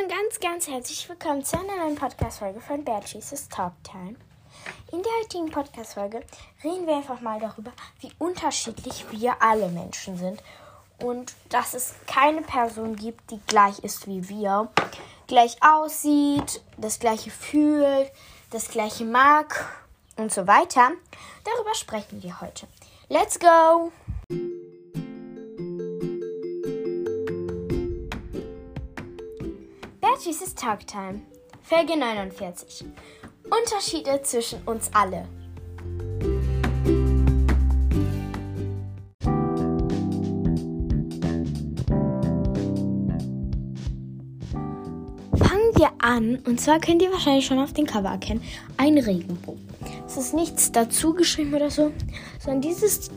Und ganz, ganz herzlich willkommen zu einer neuen Podcast-Folge von Bertie's Talk Time. In der heutigen Podcast-Folge reden wir einfach mal darüber, wie unterschiedlich wir alle Menschen sind und dass es keine Person gibt, die gleich ist wie wir, gleich aussieht, das gleiche fühlt, das gleiche mag und so weiter. Darüber sprechen wir heute. Let's go! Bertie's Talk Time, Folge 49. Unterschiede zwischen uns alle. Fangen wir an, und zwar könnt ihr wahrscheinlich schon auf dem Cover erkennen, ein Regenbogen. Es ist nichts dazu geschrieben oder so, sondern dieses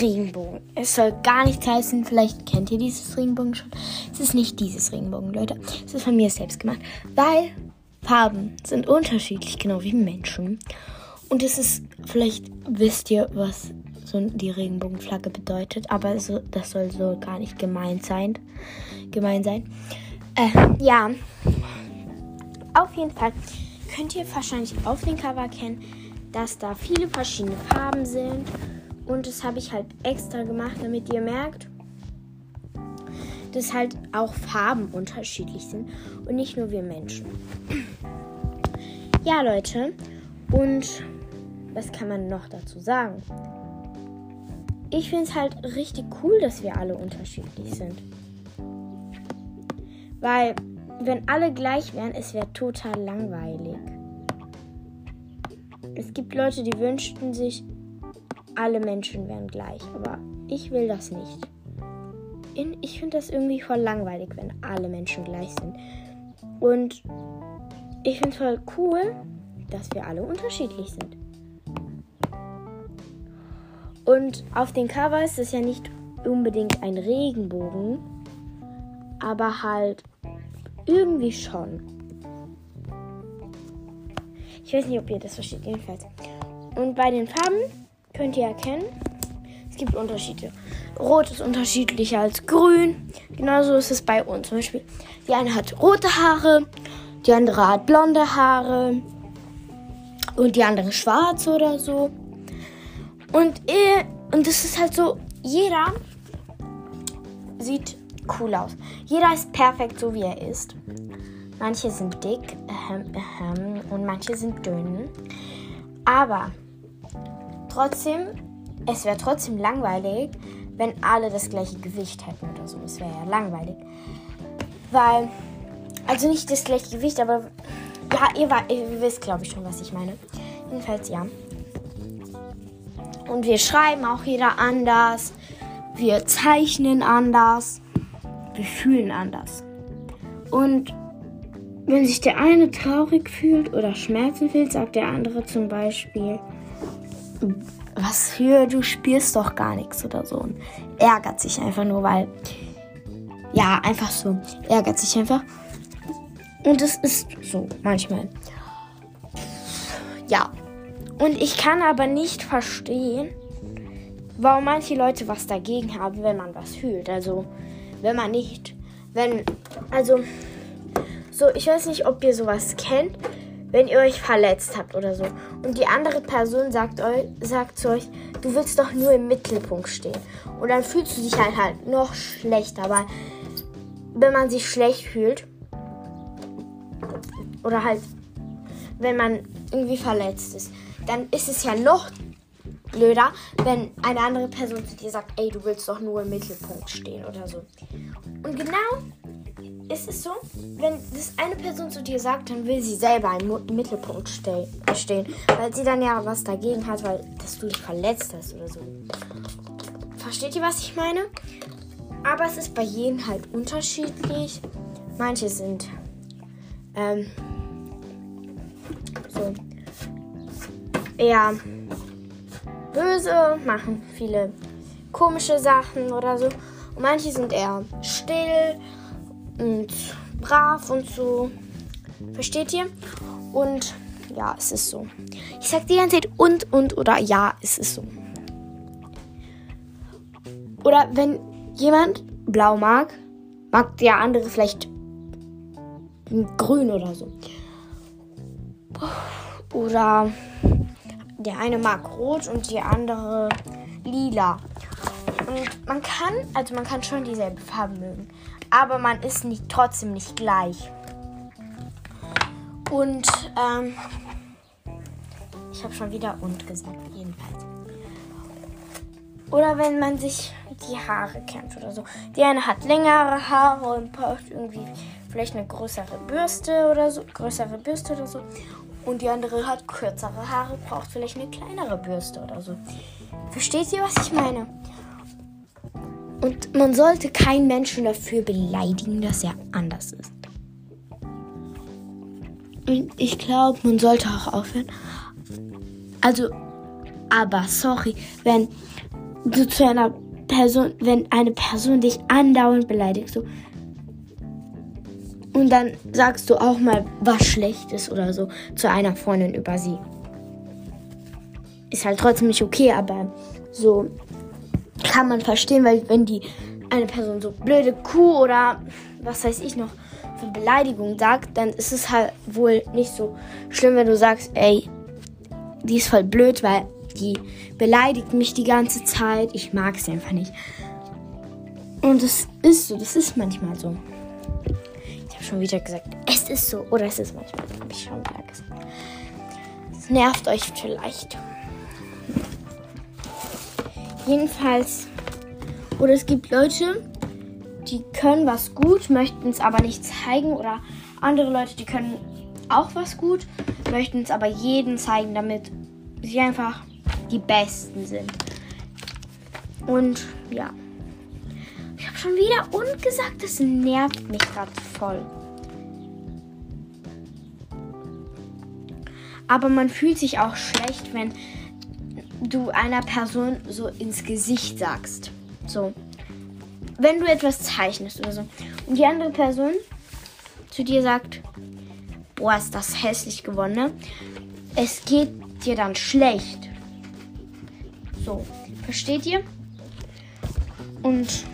Regenbogen. Es soll gar nichts heißen, vielleicht kennt ihr dieses Regenbogen schon. Es ist nicht dieses Regenbogen, Leute. Es ist von mir selbst gemacht, weil Farben sind unterschiedlich, genau wie Menschen. Und es ist, vielleicht wisst ihr, was so die Regenbogenflagge bedeutet, aber so, das soll so gar nicht gemeint sein. Gemein sein. Äh, ja. Auf jeden Fall könnt ihr wahrscheinlich auf dem Cover erkennen, dass da viele verschiedene Farben sind. Und das habe ich halt extra gemacht, damit ihr merkt, dass halt auch Farben unterschiedlich sind und nicht nur wir Menschen. Ja, Leute. Und was kann man noch dazu sagen? Ich finde es halt richtig cool, dass wir alle unterschiedlich sind. Weil, wenn alle gleich wären, es wäre total langweilig. Es gibt Leute, die wünschten sich, alle Menschen wären gleich. Aber ich will das nicht. Ich finde das irgendwie voll langweilig, wenn alle Menschen gleich sind. Und ich finde es voll cool, dass wir alle unterschiedlich sind. Und auf dem Cover ist es ja nicht unbedingt ein Regenbogen, aber halt irgendwie schon. Ich weiß nicht, ob ihr das versteht, jedenfalls. Und bei den Farben könnt ihr erkennen, es gibt Unterschiede. Rot ist unterschiedlicher als grün. Genauso ist es bei uns. Zum Beispiel, die eine hat rote Haare, die andere hat blonde Haare und die andere schwarz oder so. Und, und das ist halt so, jeder sieht cool aus. Jeder ist perfekt so, wie er ist. Manche sind dick ähm, ähm, und manche sind dünn. Aber trotzdem, es wäre trotzdem langweilig, wenn alle das gleiche Gewicht hätten oder so. Das wäre ja langweilig. Weil, also nicht das gleiche Gewicht, aber ja, ihr, ihr wisst, glaube ich, schon, was ich meine. Jedenfalls ja. Und wir schreiben auch jeder anders. Wir zeichnen anders. Wir fühlen anders. Und wenn sich der eine traurig fühlt oder Schmerzen fühlt, sagt der andere zum Beispiel, was für, du spürst doch gar nichts oder so. Und ärgert sich einfach nur, weil, ja, einfach so, ärgert sich einfach. Und es ist so, manchmal. Ja. Und ich kann aber nicht verstehen, warum manche Leute was dagegen haben, wenn man was fühlt. Also, wenn man nicht, wenn, also, so, ich weiß nicht, ob ihr sowas kennt, wenn ihr euch verletzt habt oder so. Und die andere Person sagt, euch, sagt zu euch, du willst doch nur im Mittelpunkt stehen. Und dann fühlst du dich halt halt noch schlechter, weil wenn man sich schlecht fühlt oder halt wenn man irgendwie verletzt ist, dann ist es ja noch blöder, wenn eine andere Person zu dir sagt, ey, du willst doch nur im Mittelpunkt stehen oder so. Und genau ist es so, wenn das eine Person zu dir sagt, dann will sie selber im Mittelpunkt stehen, weil sie dann ja was dagegen hat, weil dass du dich verletzt hast oder so. Versteht ihr, was ich meine? Aber es ist bei jedem halt unterschiedlich. Manche sind ähm, so eher böse, machen viele komische Sachen oder so. Und manche sind eher still und brav und so. Versteht ihr? Und ja, es ist so. Ich sag die ganze Zeit und, und oder ja, es ist so. Oder wenn jemand blau mag, mag der andere vielleicht grün oder so. Oder der eine mag rot und die andere lila. Und man kann, also man kann schon dieselbe Farbe mögen, aber man ist nicht, trotzdem nicht gleich. Und ähm, ich habe schon wieder und gesagt, jedenfalls. Oder wenn man sich die Haare kämmt oder so. Die eine hat längere Haare und braucht irgendwie vielleicht eine größere Bürste oder so, größere Bürste oder so. Und die andere hat kürzere Haare, braucht vielleicht eine kleinere Bürste oder so. Versteht ihr, was ich meine? Und man sollte keinen Menschen dafür beleidigen, dass er anders ist. Und ich glaube, man sollte auch aufhören. Also, aber sorry, wenn du zu einer Person, wenn eine Person dich andauernd beleidigt, so, und dann sagst du auch mal was Schlechtes oder so zu einer Freundin über sie. Ist halt trotzdem nicht okay, aber so kann man verstehen, weil wenn die eine Person so blöde Kuh oder was weiß ich noch für Beleidigung sagt, dann ist es halt wohl nicht so schlimm, wenn du sagst, ey, die ist voll blöd, weil die beleidigt mich die ganze Zeit. Ich mag sie einfach nicht. Und es ist so, das ist manchmal so. Schon wieder gesagt, es ist so. Oder es ist manchmal, habe ich schon wieder gesagt. Es nervt euch vielleicht. Jedenfalls, oder es gibt Leute, die können was gut, möchten es aber nicht zeigen. Oder andere Leute, die können auch was gut, möchten es aber jeden zeigen, damit sie einfach die Besten sind. Und ja. Schon wieder und gesagt, das nervt mich gerade voll. Aber man fühlt sich auch schlecht, wenn du einer Person so ins Gesicht sagst. So. Wenn du etwas zeichnest oder so. Und die andere Person zu dir sagt, boah, ist das hässlich geworden, ne? Es geht dir dann schlecht. So, versteht ihr? Und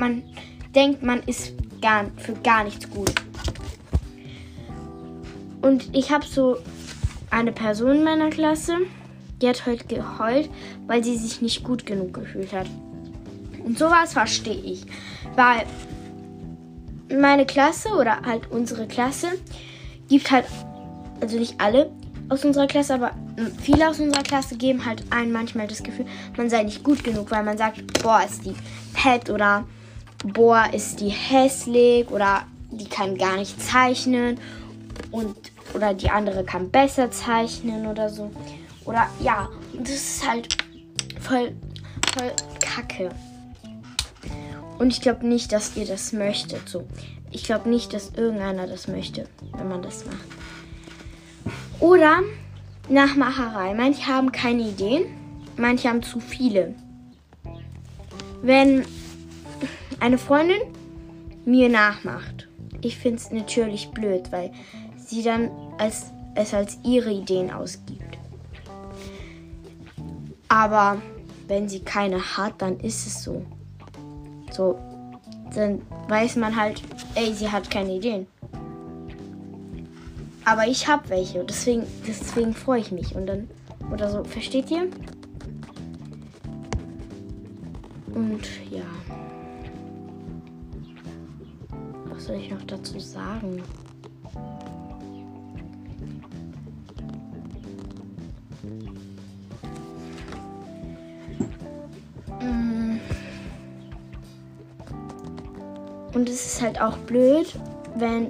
man denkt, man ist gar, für gar nichts gut. Und ich habe so eine Person in meiner Klasse, die hat heute geheult, weil sie sich nicht gut genug gefühlt hat. Und sowas verstehe ich. Weil meine Klasse oder halt unsere Klasse gibt halt, also nicht alle aus unserer Klasse, aber viele aus unserer Klasse geben halt einem manchmal das Gefühl, man sei nicht gut genug, weil man sagt, boah, ist die fett oder boah, ist die hässlich oder die kann gar nicht zeichnen und oder die andere kann besser zeichnen oder so. Oder ja, das ist halt voll, voll kacke. Und ich glaube nicht, dass ihr das möchtet. So. Ich glaube nicht, dass irgendeiner das möchte, wenn man das macht. Oder Nachmacherei. Manche haben keine Ideen, manche haben zu viele. Wenn eine Freundin mir nachmacht, ich finde es natürlich blöd, weil sie dann als, es als ihre Ideen ausgibt. Aber wenn sie keine hat, dann ist es so. So, dann weiß man halt, ey, sie hat keine Ideen. Aber ich habe welche. Deswegen, deswegen freue ich mich. Und dann, oder so, versteht ihr? Und ja. Soll ich noch dazu sagen? Mm. Und es ist halt auch blöd, wenn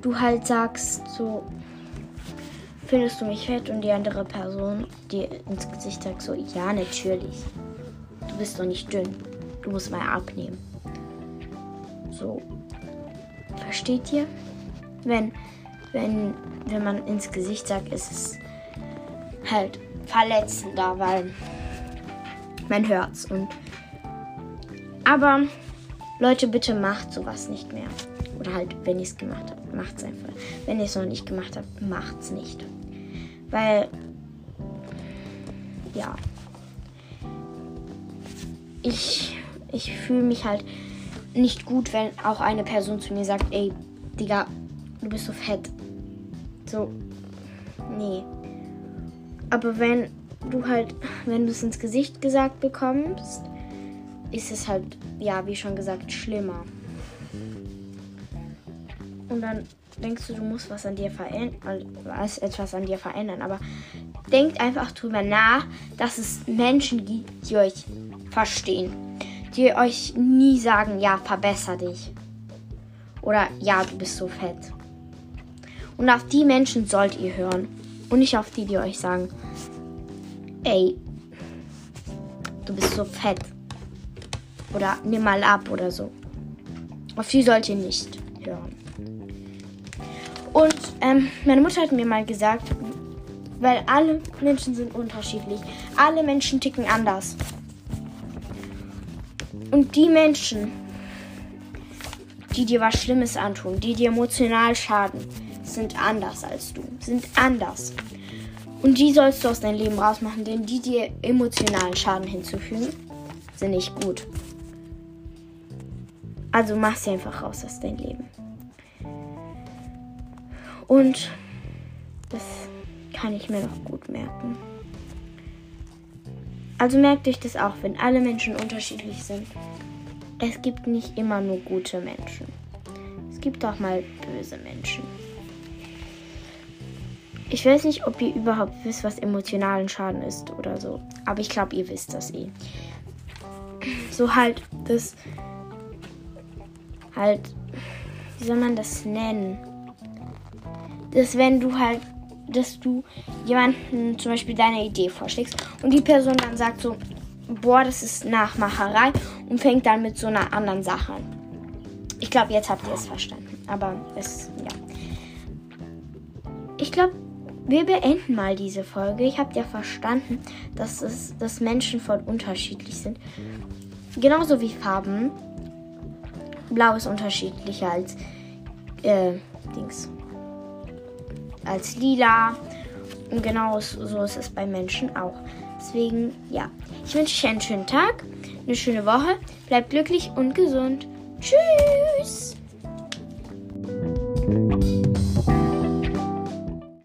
du halt sagst, so, findest du mich fett und die andere Person dir ins Gesicht sagt so, ja, natürlich. Du bist doch nicht dünn. Du musst mal abnehmen. So. Versteht ihr? Wenn, wenn, wenn man ins Gesicht sagt, ist es halt verletzender, weil man hört's und aber Leute, bitte macht sowas nicht mehr. Oder halt, wenn ich es gemacht habe, macht es einfach. Wenn ihr es noch nicht gemacht habt, es nicht. Weil, ja, ich, ich fühle mich halt nicht gut, wenn auch eine Person zu mir sagt, ey, Digga, du bist so fett. So, nee. Aber wenn du halt, wenn du es ins Gesicht gesagt bekommst, ist es halt, ja, wie schon gesagt, schlimmer. Und dann denkst du, du musst was an dir verändern, also etwas an dir verändern. Aber denkt einfach drüber nach, dass es Menschen gibt, die euch verstehen. Die euch nie sagen, ja, verbesser dich. Oder ja, du bist so fett. Und auf die Menschen sollt ihr hören. Und nicht auf die, die euch sagen, ey, du bist so fett. Oder nimm mal ab oder so. Auf die sollt ihr nicht hören. Und ähm, meine Mutter hat mir mal gesagt, weil alle Menschen sind unterschiedlich. Alle Menschen ticken anders. Und die Menschen, die dir was Schlimmes antun, die dir emotional schaden, sind anders als du. Sind anders. Und die sollst du aus deinem Leben rausmachen, denn die dir emotionalen Schaden hinzufügen, sind nicht gut. Also mach sie einfach raus aus deinem Leben. Und das kann ich mir noch gut merken. Also merkt euch das auch, wenn alle Menschen unterschiedlich sind. Es gibt nicht immer nur gute Menschen. Es gibt auch mal böse Menschen. Ich weiß nicht, ob ihr überhaupt wisst, was emotionalen Schaden ist oder so. Aber ich glaube, ihr wisst das eh. So halt das. Halt. Wie soll man das nennen? dass wenn du halt, dass du jemanden zum Beispiel deine Idee vorschlägst und die Person dann sagt so, boah, das ist Nachmacherei und fängt dann mit so einer anderen Sache an. Ich glaube, jetzt habt ihr es verstanden. Aber es, ja. Ich glaube, wir beenden mal diese Folge. Ich habe ja verstanden, dass, es, dass Menschen voll unterschiedlich sind. Genauso wie Farben. Blau ist unterschiedlicher als äh, Dings als lila. Und genau so ist es bei Menschen auch. Deswegen, ja. Ich wünsche euch einen schönen Tag, eine schöne Woche. Bleibt glücklich und gesund. Tschüss.